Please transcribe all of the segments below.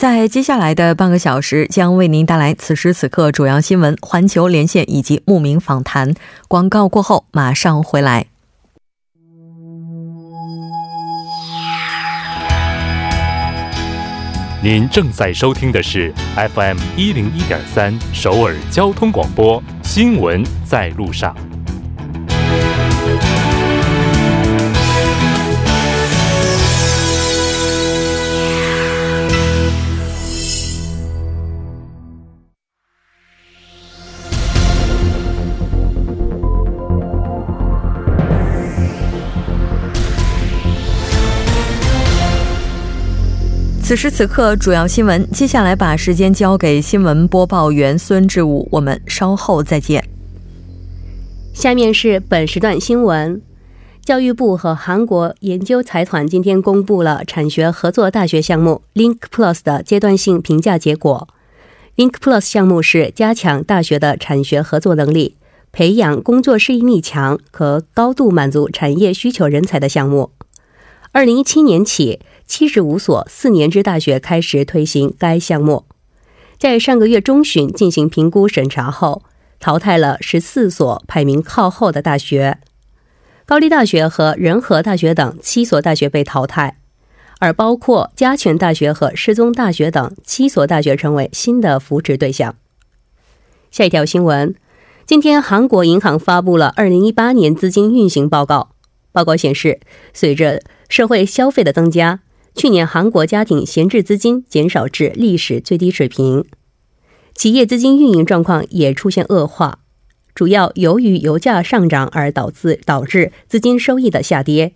在接下来的半个小时，将为您带来此时此刻主要新闻、环球连线以及慕名访谈。广告过后，马上回来。您正在收听的是 FM 一零一点三首尔交通广播，新闻在路上。此时此刻，主要新闻。接下来把时间交给新闻播报员孙志武，我们稍后再见。下面是本时段新闻：教育部和韩国研究财团今天公布了产学合作大学项目 Link Plus 的阶段性评价结果。Link Plus 项目是加强大学的产学合作能力，培养工作适应力强、和高度满足产业需求人才的项目。二零一七年起。七十五所四年制大学开始推行该项目，在上个月中旬进行评估审查后，淘汰了十四所排名靠后的大学，高丽大学和仁和大学等七所大学被淘汰，而包括嘉泉大学和世宗大学等七所大学成为新的扶持对象。下一条新闻，今天韩国银行发布了二零一八年资金运行报告，报告显示，随着社会消费的增加。去年韩国家庭闲置资金减少至历史最低水平，企业资金运营状况也出现恶化，主要由于油价上涨而导致导致资金收益的下跌。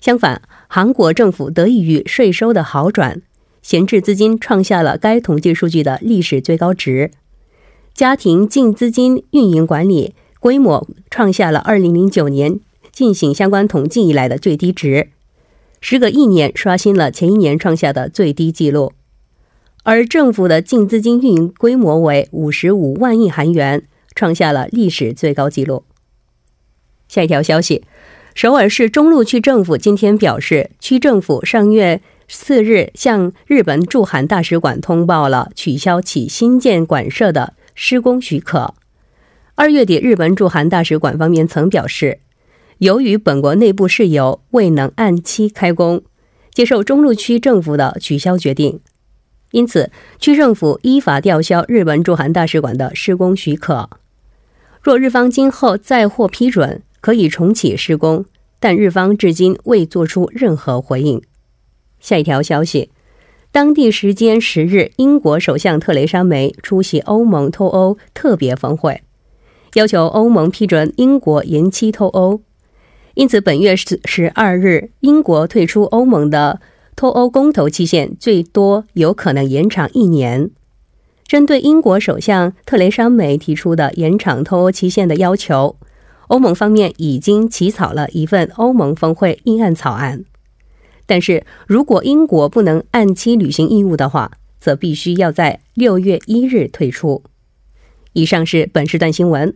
相反，韩国政府得益于税收的好转，闲置资金创下了该统计数据的历史最高值，家庭净资金运营管理规模创下了2009年进行相关统计以来的最低值。时隔一年，刷新了前一年创下的最低纪录，而政府的净资金运营规模为五十五万亿韩元，创下了历史最高纪录。下一条消息，首尔市中路区政府今天表示，区政府上月四日向日本驻韩大使馆通报了取消其新建馆舍的施工许可。二月底，日本驻韩大使馆方面曾表示。由于本国内部事由，未能按期开工，接受中路区政府的取消决定，因此区政府依法吊销日本驻韩大使馆的施工许可。若日方今后再获批准，可以重启施工，但日方至今未作出任何回应。下一条消息，当地时间十日，英国首相特蕾莎梅出席欧盟脱欧特别峰会，要求欧盟批准英国延期脱欧。因此，本月十十二日，英国退出欧盟的脱欧公投期限最多有可能延长一年。针对英国首相特蕾莎梅提出的延长脱欧期限的要求，欧盟方面已经起草了一份欧盟峰会议案草案。但是如果英国不能按期履行义务的话，则必须要在六月一日退出。以上是本时段新闻。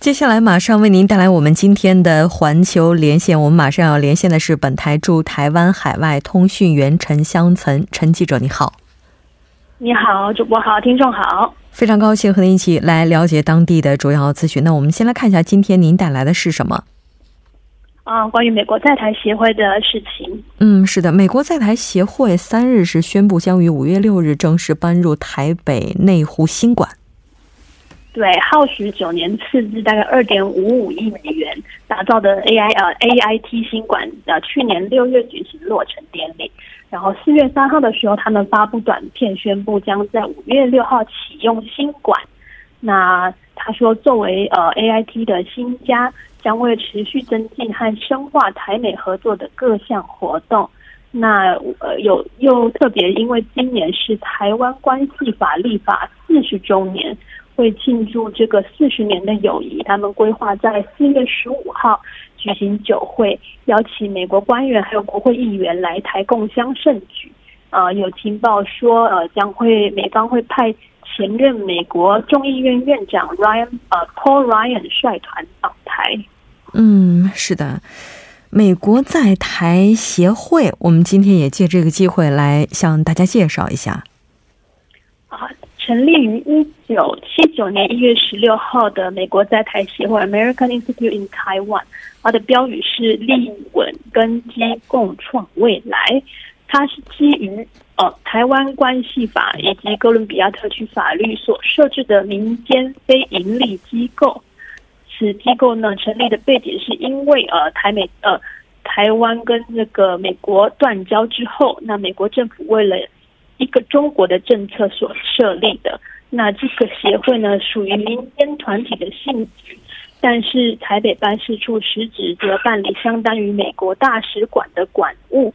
接下来马上为您带来我们今天的环球连线。我们马上要连线的是本台驻台湾海外通讯员陈香岑，陈记者你好。你好，主播好，听众好，非常高兴和您一起来了解当地的主要资讯。那我们先来看一下今天您带来的是什么？啊，关于美国在台协会的事情。嗯，是的，美国在台协会三日是宣布将于五月六日正式搬入台北内湖新馆。对，耗时九年，斥资大概二点五五亿美元打造的 AI 呃 AIT 新馆，呃，去年六月举行落成典礼，然后四月三号的时候，他们发布短片宣布将在五月六号启用新馆。那他说，作为呃 AIT 的新家，将为持续增进和深化台美合作的各项活动，那呃有又特别，因为今年是台湾关系法立法四十周年，会庆祝这个四十年的友谊。他们规划在四月十五号举行酒会，邀请美国官员还有国会议员来台共襄盛举。呃，有情报说，呃，将会美方会派前任美国众议院院长 Ryan 呃 Paul Ryan 率团访台。嗯，是的。美国在台协会，我们今天也借这个机会来向大家介绍一下。啊，成立于一九七九年一月十六号的美国在台协会 （American Institute in Taiwan），它的标语是“立稳根基，共创未来”。它是基于呃台湾关系法以及哥伦比亚特区法律所设置的民间非营利机构。此机构呢成立的背景是因为呃台美呃台湾跟那个美国断交之后，那美国政府为了一个中国的政策所设立的。那这个协会呢属于民间团体的性质，但是台北办事处实质则办理相当于美国大使馆的管务。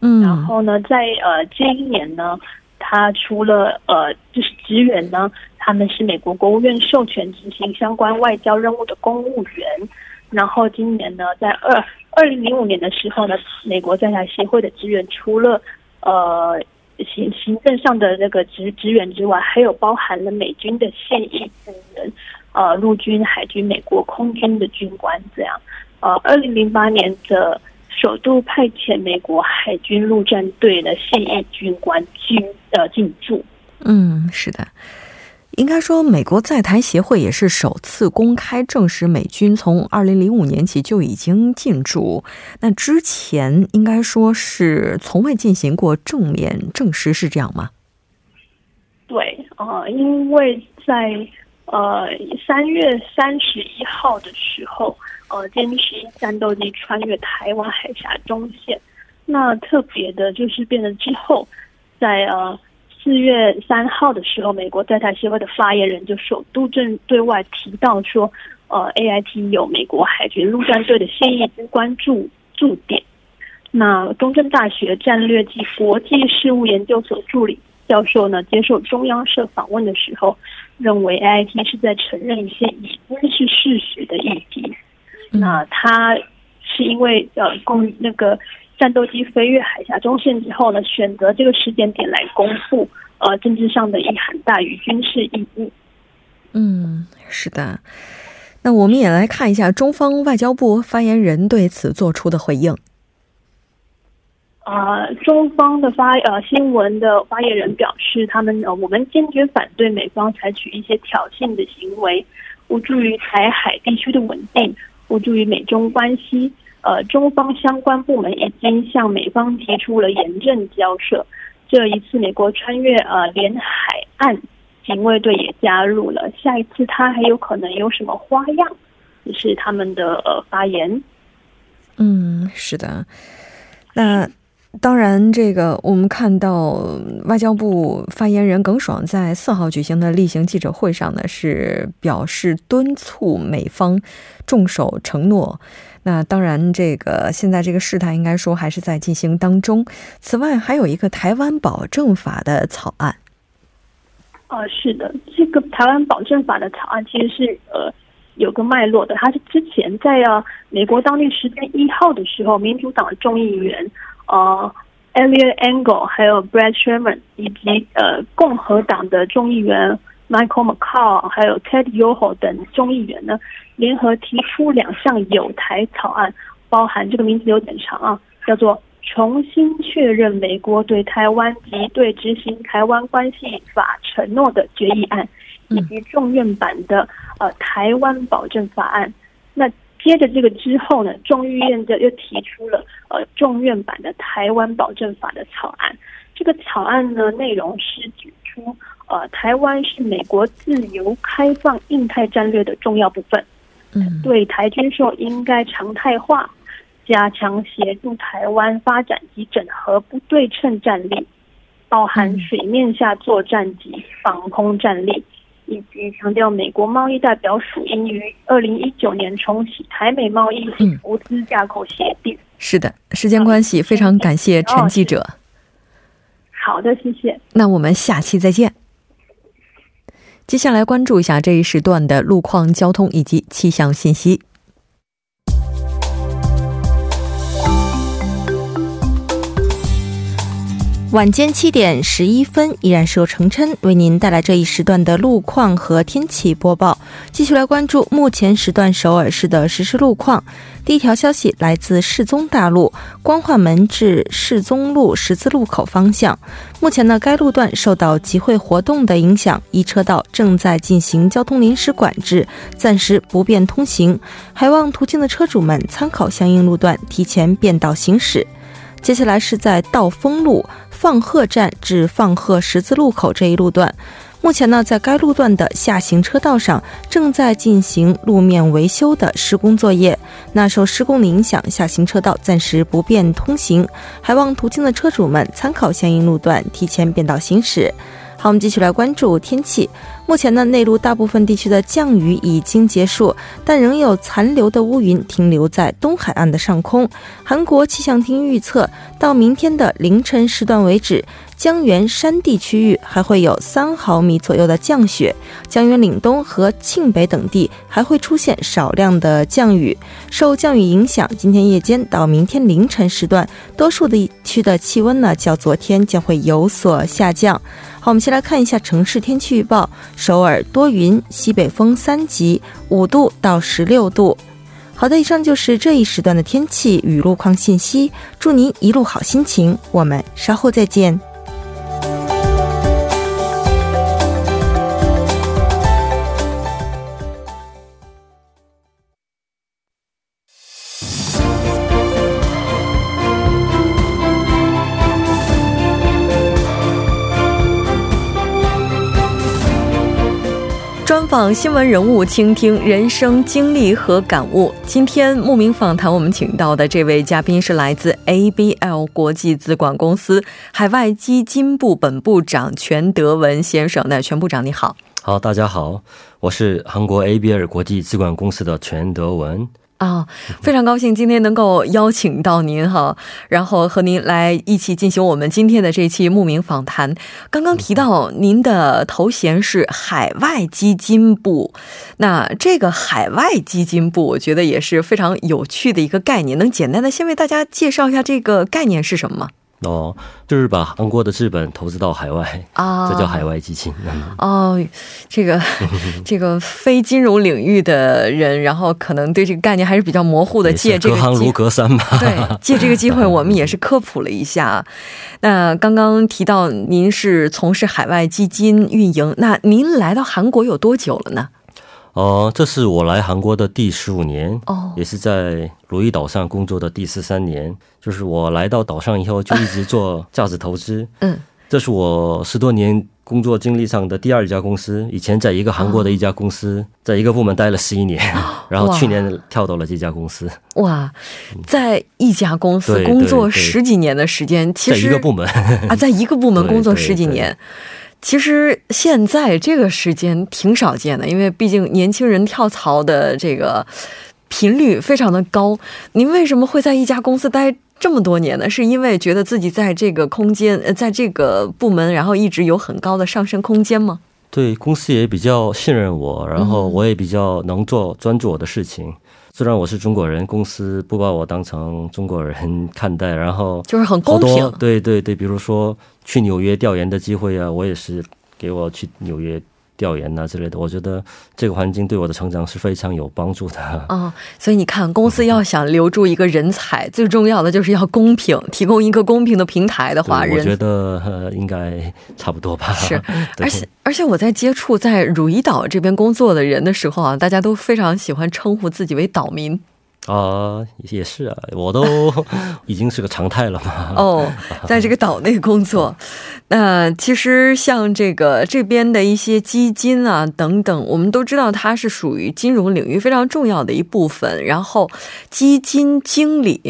嗯，然后呢，在呃这一年呢，他除了呃就是职员呢。他们是美国国务院授权执行相关外交任务的公务员，然后今年呢，在二二零零五年的时候呢，美国在台协会的职员除了呃行行政上的那个职职员之外，还有包含了美军的现役军人，呃，陆军、海军、美国空军的军官这样。呃，二零零八年的首度派遣美国海军陆战队的现役军官军呃进驻。嗯，是的。应该说，美国在台协会也是首次公开证实美军从二零零五年起就已经进驻。那之前应该说是从未进行过正面证实，是这样吗？对，呃，因为在呃三月三十一号的时候，呃歼十战斗机穿越台湾海峡中线。那特别的就是变了之后，在呃。四月三号的时候，美国在台协会的发言人就首度正对外提到说，呃，A I T 有美国海军陆战队的现役军官驻驻点。那中正大学战略及国际事务研究所助理教授呢，接受中央社访问的时候，认为 A I T 是在承认一些已经是事实的议题。那他是因为呃，供那个。战斗机飞越海峡中线之后呢，选择这个时间点来公布，呃，政治上的意涵大于军事意义。嗯，是的。那我们也来看一下中方外交部发言人对此做出的回应。啊，中方的发呃新闻的发言人表示，他们呃我们坚决反对美方采取一些挑衅的行为，无助于台海地区的稳定，无助于美中关系。呃，中方相关部门已经向美方提出了严正交涉。这一次，美国穿越呃连海岸警卫队也加入了。下一次，他还有可能有什么花样？这是他们的呃发言。嗯，是的。那。当然，这个我们看到外交部发言人耿爽在四号举行的例行记者会上呢，是表示敦促美方重守承诺。那当然，这个现在这个事态应该说还是在进行当中。此外，还有一个台湾保证法的草案。啊，是的，这个台湾保证法的草案其实是呃有个脉络的，它是之前在啊美国当地时间一号的时候，民主党的众议员。呃，Eliot Engel 还有 Brad Sherman 以及呃共和党的众议员 Michael McCall 还有 Ted Yoho 等众议员呢，联合提出两项有台草案，包含这个名字有点长啊，叫做重新确认美国对台湾及对执行台湾关系法承诺的决议案，以及众院版的呃台湾保证法案。那接着这个之后呢，众议院就又提出了呃众院版的台湾保证法的草案。这个草案呢，内容是指出，呃，台湾是美国自由开放印太战略的重要部分。嗯，对台军售应该常态化，加强协助台湾发展及整合不对称战力，包含水面下作战及防空战力，以及强调美国贸易代表署应于二零一九年重启台美贸易投资架构协定。是的，时间关系，非常感谢陈记者。好的，谢谢。那我们下期再见。接下来关注一下这一时段的路况、交通以及气象信息。晚间七点十一分，依然是由程琛为您带来这一时段的路况和天气播报。继续来关注目前时段首尔市的实时路况。第一条消息来自世宗大路光化门至世宗路十字路口方向，目前呢该路段受到集会活动的影响，一车道正在进行交通临时管制，暂时不便通行，还望途经的车主们参考相应路段，提前变道行驶。接下来是在道丰路放鹤站至放鹤十字路口这一路段，目前呢，在该路段的下行车道上正在进行路面维修的施工作业。那受施工的影响，下行车道暂时不便通行，还望途经的车主们参考相应路段，提前变道行驶。好，我们继续来关注天气。目前呢，内陆大部分地区的降雨已经结束，但仍有残留的乌云停留在东海岸的上空。韩国气象厅预测，到明天的凌晨时段为止，江原山地区域还会有三毫米左右的降雪，江原岭东和庆北等地还会出现少量的降雨。受降雨影响，今天夜间到明天凌晨时段，多数地区的气温呢，较昨天将会有所下降。好，我们先来看一下城市天气预报。首尔多云，西北风三级，五度到十六度。好的，以上就是这一时段的天气与路况信息。祝您一路好心情，我们稍后再见。专访新闻人物，倾听人生经历和感悟。今天慕名访谈，我们请到的这位嘉宾是来自 ABL 国际资管公司海外基金部本部长全德文先生。那全部长你好，好，大家好，我是韩国 ABL 国际资管公司的全德文。啊，非常高兴今天能够邀请到您哈，然后和您来一起进行我们今天的这期慕名访谈。刚刚提到您的头衔是海外基金部，那这个海外基金部，我觉得也是非常有趣的一个概念。能简单的先为大家介绍一下这个概念是什么吗？哦，就是把韩国的资本投资到海外啊，这叫海外基金。哦，这个 这个非金融领域的人，然后可能对这个概念还是比较模糊的。借这个隔行如隔山吧。对，借这个机会，我们也是科普了一下。那刚刚提到您是从事海外基金运营，那您来到韩国有多久了呢？哦，这是我来韩国的第十五年，哦，也是在鲁伊岛上工作的第十三年。就是我来到岛上以后，就一直做价值投资。嗯，这是我十多年工作经历上的第二家公司。以前在一个韩国的一家公司，在一个部门待了十一年，然后去年跳到了这家公司。哇，在一家公司工作十几年的时间，其实在一个部门啊，在一个部门 工作十几年。其实现在这个时间挺少见的，因为毕竟年轻人跳槽的这个频率非常的高。您为什么会在一家公司待这么多年呢？是因为觉得自己在这个空间，呃，在这个部门，然后一直有很高的上升空间吗？对，公司也比较信任我，然后我也比较能做专注我的事情。虽然我是中国人，公司不把我当成中国人看待，然后就是很公平。对对对，比如说去纽约调研的机会啊，我也是给我去纽约。调研呐之类的，我觉得这个环境对我的成长是非常有帮助的。哦，所以你看，公司要想留住一个人才，最重要的就是要公平，提供一个公平的平台的话，我觉得应该差不多吧。是，而且而且我在接触在汝矣岛这边工作的人的时候啊，大家都非常喜欢称呼自己为岛民。啊，也是啊，我都 已经是个常态了嘛。哦，在这个岛内工作，那其实像这个这边的一些基金啊等等，我们都知道它是属于金融领域非常重要的一部分。然后，基金经理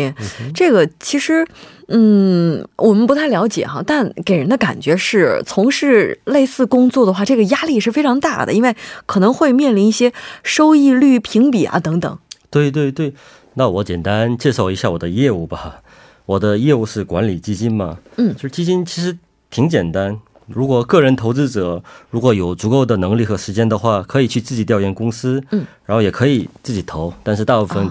这个其实。嗯，我们不太了解哈，但给人的感觉是，从事类似工作的话，这个压力是非常大的，因为可能会面临一些收益率评比啊等等。对对对，那我简单介绍一下我的业务吧。我的业务是管理基金嘛，嗯，就是基金其实挺简单。如果个人投资者如果有足够的能力和时间的话，可以去自己调研公司，嗯，然后也可以自己投，但是大部分。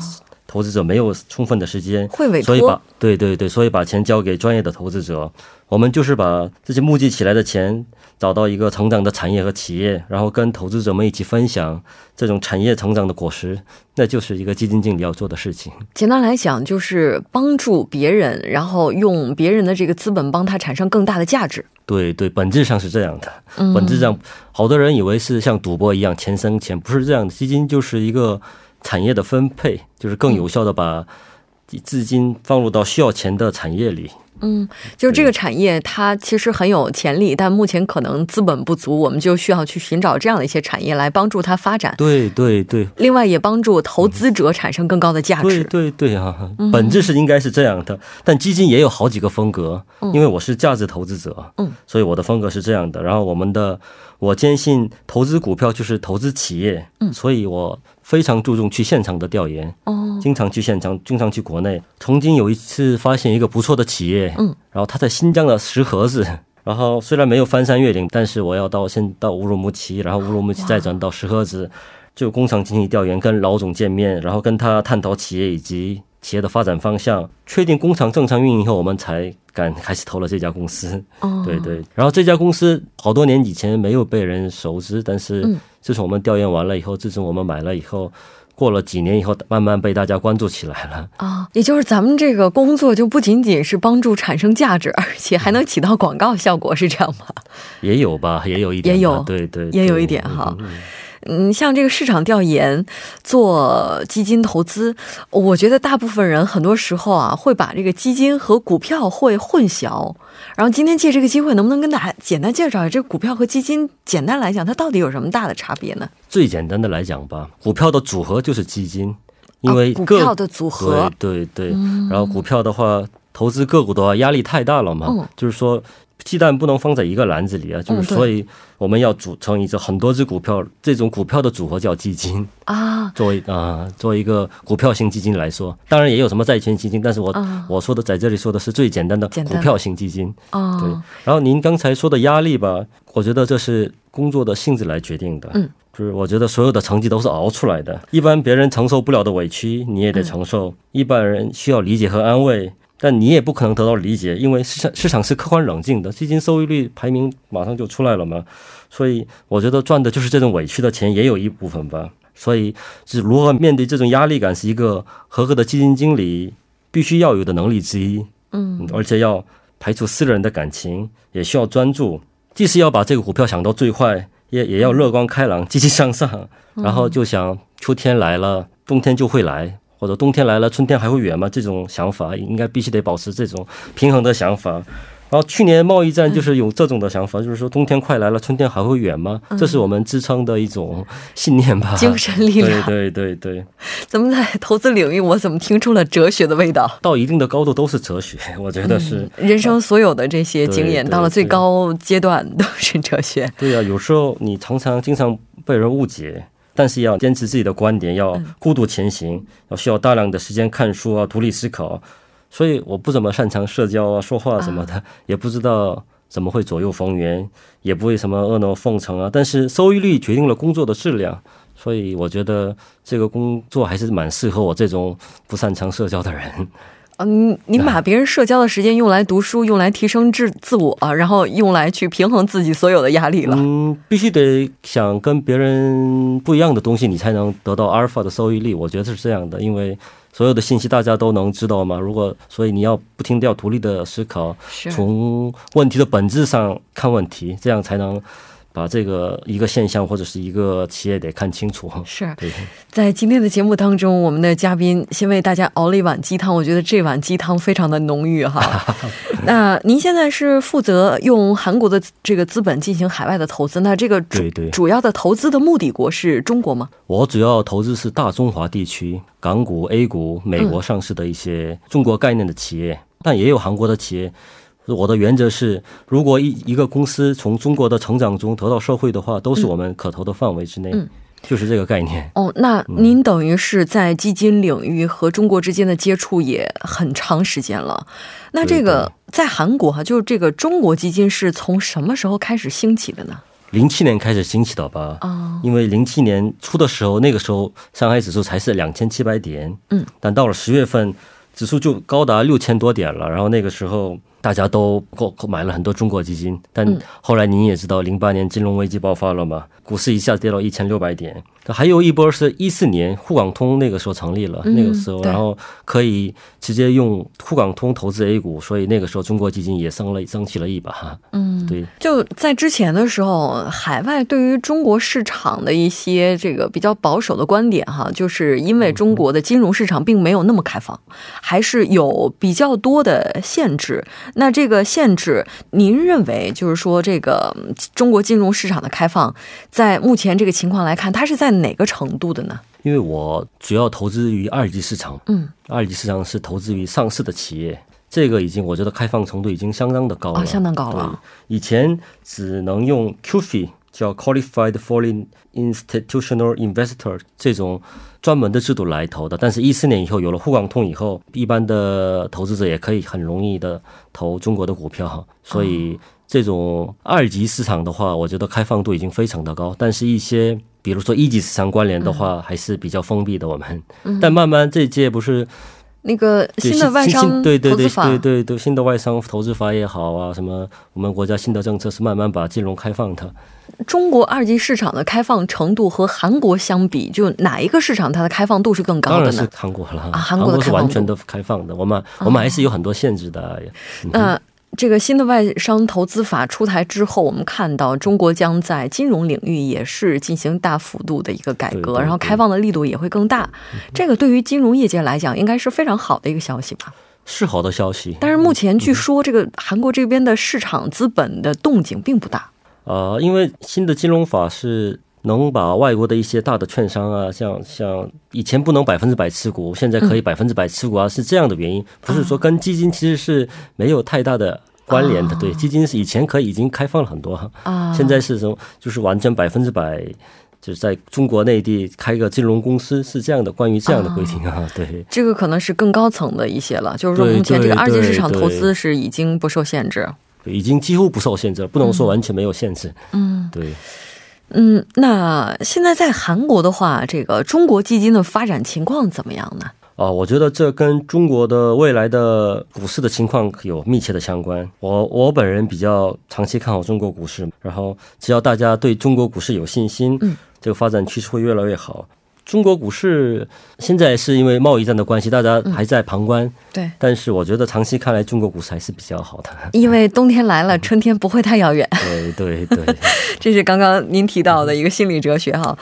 投资者没有充分的时间，会委托，所以把对对对，所以把钱交给专业的投资者。我们就是把这些募集起来的钱，找到一个成长的产业和企业，然后跟投资者们一起分享这种产业成长的果实，那就是一个基金经理要做的事情。简单来讲，就是帮助别人，然后用别人的这个资本帮他产生更大的价值。对对，本质上是这样的。本质上，好多人以为是像赌博一样钱生钱，不是这样的。基金就是一个。产业的分配就是更有效的把资金放入到需要钱的产业里。嗯，就是这个产业它其实很有潜力，但目前可能资本不足，我们就需要去寻找这样的一些产业来帮助它发展。对对对。另外也帮助投资者产生更高的价值。对对对啊，本质是应该是这样的。但基金也有好几个风格，因为我是价值投资者，嗯，所以我的风格是这样的。然后我们的我坚信投资股票就是投资企业，嗯，所以我。非常注重去现场的调研，哦，经常去现场，经常去国内。曾经有一次发现一个不错的企业，嗯，然后他在新疆的石河子，然后虽然没有翻山越岭，但是我要到先到乌鲁木齐，然后乌鲁木齐再转到石河子，就工厂进行调研，跟老总见面，然后跟他探讨企业以及企业的发展方向，确定工厂正常运营以后，我们才敢开始投了这家公司。哦，对对，然后这家公司好多年以前没有被人熟知，但是。自从我们调研完了以后，自从我们买了以后，过了几年以后，慢慢被大家关注起来了啊。也就是咱们这个工作就不仅仅是帮助产生价值，而且还能起到广告效果，是这样吗？也有吧，也有一点，也有，对对，也有一点哈。嗯，像这个市场调研、做基金投资，我觉得大部分人很多时候啊，会把这个基金和股票会混淆。然后今天借这个机会，能不能跟大家简单介绍一下这个股票和基金？简单来讲，它到底有什么大的差别呢？最简单的来讲吧，股票的组合就是基金，因为股票的组合，对对对。然后股票的话，投资个股的话，压力太大了嘛，就是说。鸡蛋不能放在一个篮子里啊，就是所以我们要组成一只很多只股票，这种股票的组合叫基金。啊。作为啊，作为一个股票型基金来说，当然也有什么债券基金，但是我我说的在这里说的是最简单的股票型基金。啊。对，然后您刚才说的压力吧，我觉得这是工作的性质来决定的。嗯，就是我觉得所有的成绩都是熬出来的，一般别人承受不了的委屈你也得承受，一般人需要理解和安慰。但你也不可能得到理解，因为市场市场是客观冷静的，基金收益率排名马上就出来了嘛。所以我觉得赚的就是这种委屈的钱，也有一部分吧。所以是如何面对这种压力感，是一个合格的基金经理必须要有的能力之一。嗯，而且要排除私人的感情，也需要专注，既是要把这个股票想到最坏，也也要乐观开朗、积极向上，然后就想秋天来了，冬天就会来。或者冬天来了，春天还会远吗？这种想法应该必须得保持这种平衡的想法。然后去年贸易战就是有这种的想法，就是说冬天快来了，春天还会远吗？这是我们支撑的一种信念吧，精神力量。对对对对。怎么在投资领域，我怎么听出了哲学的味道？到一定的高度都是哲学，我觉得是。人生所有的这些经验，到了最高阶段都是哲学。对呀，有时候你常常经常被人误解。但是要坚持自己的观点，要孤独前行，要需要大量的时间看书啊，独立思考。所以我不怎么擅长社交啊，说话什么的，也不知道怎么会左右逢源，也不会什么阿谀奉承啊。但是收益率决定了工作的质量，所以我觉得这个工作还是蛮适合我这种不擅长社交的人。嗯，你把别人社交的时间用来读书，用来提升自自我，然后用来去平衡自己所有的压力了。嗯，必须得想跟别人不一样的东西，你才能得到阿尔法的收益率。我觉得是这样的，因为所有的信息大家都能知道嘛。如果所以你要不停的要独立的思考，从问题的本质上看问题，这样才能。把这个一个现象或者是一个企业得看清楚。是，在今天的节目当中，我们的嘉宾先为大家熬了一碗鸡汤，我觉得这碗鸡汤非常的浓郁哈。那您现在是负责用韩国的这个资本进行海外的投资，那这个对对主要的投资的目的国是中国吗？我主要投资是大中华地区港股、A 股、美国上市的一些中国概念的企业。但也有韩国的企业。我的原则是，如果一一个公司从中国的成长中得到受惠的话，都是我们可投的范围之内，就是这个概念。哦，那您等于是在基金领域和中国之间的接触也很长时间了。那这个在韩国哈，就是这个中国基金是从什么时候开始兴起的呢？零七年开始兴起的吧？哦，因为零七年初的时候，那个时候上海指数才是两千七百点，嗯，但到了十月份，指数就高达六千多点了。然后那个时候。大家都购购买了很多中国基金，但后来您也知道，零八年金融危机爆发了嘛，股市一下跌到一千六百点。还有一波是一四年沪港通那个时候成立了，那个时候然后可以直接用沪港通投资 A 股，所以那个时候中国基金也升了升起了一把。嗯，对。就在之前的时候，海外对于中国市场的一些这个比较保守的观点哈，就是因为中国的金融市场并没有那么开放，还是有比较多的限制。那这个限制，您认为就是说这个中国金融市场的开放，在目前这个情况来看，它是在哪个程度的呢？因为我主要投资于二级市场，嗯，二级市场是投资于上市的企业，这个已经我觉得开放程度已经相当的高了，相当高了。以前只能用 QF。叫 Qualified Foreign Institutional Investor 这种专门的制度来投的，但是，一四年以后有了沪港通以后，一般的投资者也可以很容易的投中国的股票，所以这种二级市场的话，我觉得开放度已经非常的高。但是，一些比如说一级市场关联的话，还是比较封闭的。我们，但慢慢这届不是。那个新的外商投资法，对对对，新的外商投资法也好啊，什么我们国家新的政策是慢慢把金融开放的。中国二级市场的开放程度和韩国相比，就哪一个市场它的开放度是更高的呢？当然是韩国了啊，韩国是完全的开放的，我们我们还是有很多限制的。那。这个新的外商投资法出台之后，我们看到中国将在金融领域也是进行大幅度的一个改革，然后开放的力度也会更大。这个对于金融业界来讲，应该是非常好的一个消息吧？是好的消息。但是目前据说，这个韩国这边的市场资本的动静并不大。呃，因为新的金融法是能把外国的一些大的券商啊，像像以前不能百分之百持股，现在可以百分之百持股啊，是这样的原因，不是说跟基金其实是没有太大的。关联的对基金是以前可以已经开放了很多啊，现在是从就是完全百分之百就是在中国内地开个金融公司是这样的，关于这样的规定啊，对，这个可能是更高层的一些了，就是说目前这个二级市场投资是已经不受限制，已经几乎不受限制，不能说完全没有限制，嗯，对，嗯，那现在在韩国的话，这个中国基金的发展情况怎么样呢？啊，我觉得这跟中国的未来的股市的情况有密切的相关。我我本人比较长期看好中国股市，然后只要大家对中国股市有信心，嗯，这个发展趋势会越来越好。中国股市现在是因为贸易战的关系，大家还在旁观，对。但是我觉得长期看来，中国股市还是比较好的，因为冬天来了，春天不会太遥远。对 对对，这是刚刚您提到的一个心理哲学哈。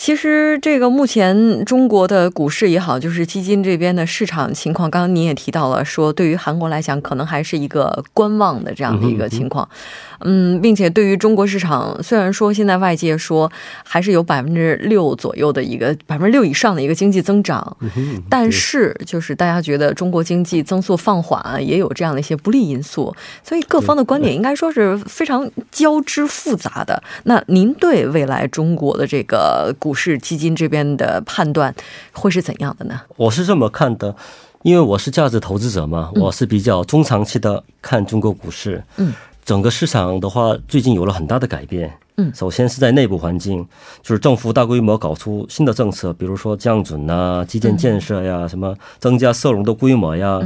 其实，这个目前中国的股市也好，就是基金这边的市场情况，刚刚您也提到了，说对于韩国来讲，可能还是一个观望的这样的一个情况。嗯，并且对于中国市场，虽然说现在外界说还是有百分之六左右的一个百分之六以上的一个经济增长，但是就是大家觉得中国经济增速放缓，也有这样的一些不利因素，所以各方的观点应该说是非常交织复杂的。那您对未来中国的这个股市基金这边的判断会是怎样的呢？我是这么看的，因为我是价值投资者嘛，我是比较中长期的看中国股市，嗯。整个市场的话，最近有了很大的改变。嗯，首先是在内部环境，就是政府大规模搞出新的政策，比如说降准呐、基建建设呀、什么增加社融的规模呀，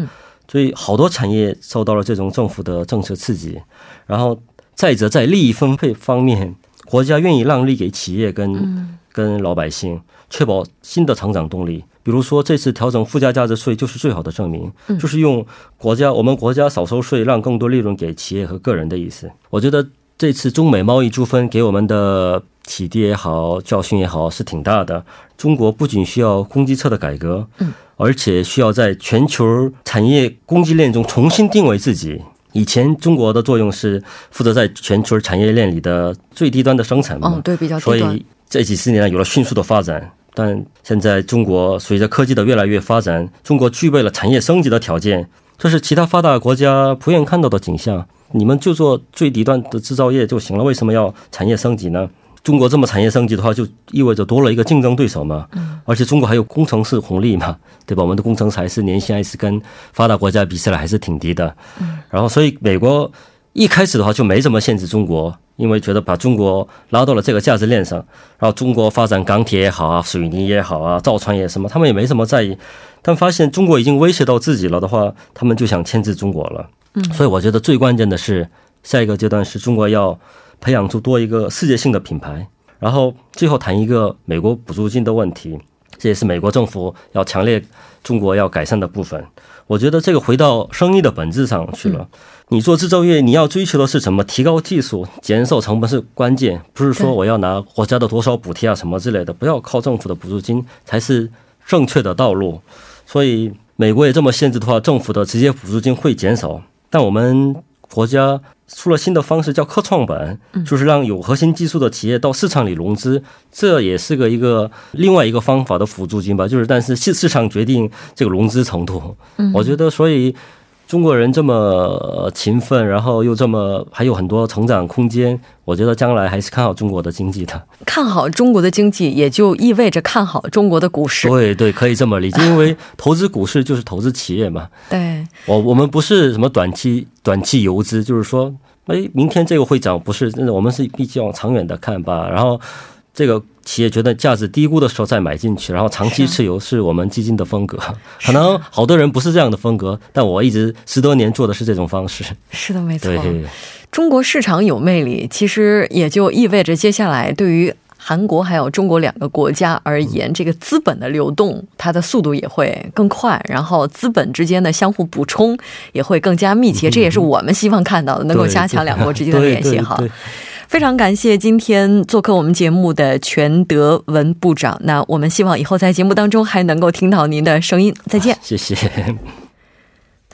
所以好多产业受到了这种政府的政策刺激。然后再者，在利益分配方面，国家愿意让利给企业跟跟老百姓，确保新的成长动力。比如说，这次调整附加价值税就是最好的证明，就是用国家我们国家少收税，让更多利润给企业和个人的意思。我觉得这次中美贸易纠纷给我们的启迪也好，教训也好，是挺大的。中国不仅需要供给侧的改革，嗯，而且需要在全球产业供给链中重新定位自己。以前中国的作用是负责在全球产业链里的最低端的生产嘛，对，比较低端。所以这几十年有了迅速的发展。但现在中国随着科技的越来越发展，中国具备了产业升级的条件，这是其他发达国家不愿看到的景象。你们就做最底端的制造业就行了，为什么要产业升级呢？中国这么产业升级的话，就意味着多了一个竞争对手嘛。而且中国还有工程师红利嘛，对吧？我们的工程师还是年薪还是跟发达国家比起来还是挺低的。然后，所以美国一开始的话就没怎么限制中国，因为觉得把中国拉到了这个价值链上，然后中国发展钢铁也好啊，水泥也好啊，造船也什么，他们也没什么在意。但发现中国已经威胁到自己了的话，他们就想牵制中国了。嗯。所以我觉得最关键的是下一个阶段是中国要。培养出多一个世界性的品牌，然后最后谈一个美国补助金的问题，这也是美国政府要强烈中国要改善的部分。我觉得这个回到生意的本质上去了。你做制造业，你要追求的是什么？提高技术、减少成本是关键，不是说我要拿国家的多少补贴啊什么之类的，不要靠政府的补助金才是正确的道路。所以美国也这么限制的话，政府的直接补助金会减少，但我们国家。出了新的方式叫科创板，就是让有核心技术的企业到市场里融资，这也是个一个另外一个方法的辅助金吧。就是但是市市场决定这个融资程度，我觉得所以。中国人这么勤奋，然后又这么还有很多成长空间，我觉得将来还是看好中国的经济的。看好中国的经济，也就意味着看好中国的股市。对对，可以这么理解，因为投资股市就是投资企业嘛。对，我我们不是什么短期短期游资，就是说，哎，明天这个会涨，不是，我们是必须往长远的看吧。然后这个。企业觉得价值低估的时候再买进去，然后长期持有是我们基金的风格。可能好多人不是这样的风格，但我一直十多年做的是这种方式。是的，没错。中国市场有魅力，其实也就意味着接下来对于韩国还有中国两个国家而言，这个资本的流动它的速度也会更快，然后资本之间的相互补充也会更加密切。这也是我们希望看到的，能够加强两国之间的联系。哈。非常感谢今天做客我们节目的全德文部长。那我们希望以后在节目当中还能够听到您的声音。再见，谢谢。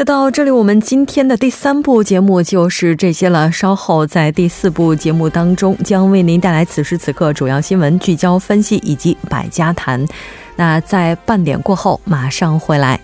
那到这里，我们今天的第三部节目就是这些了。稍后在第四部节目当中，将为您带来此时此刻主要新闻聚焦分析以及百家谈。那在半点过后马上回来。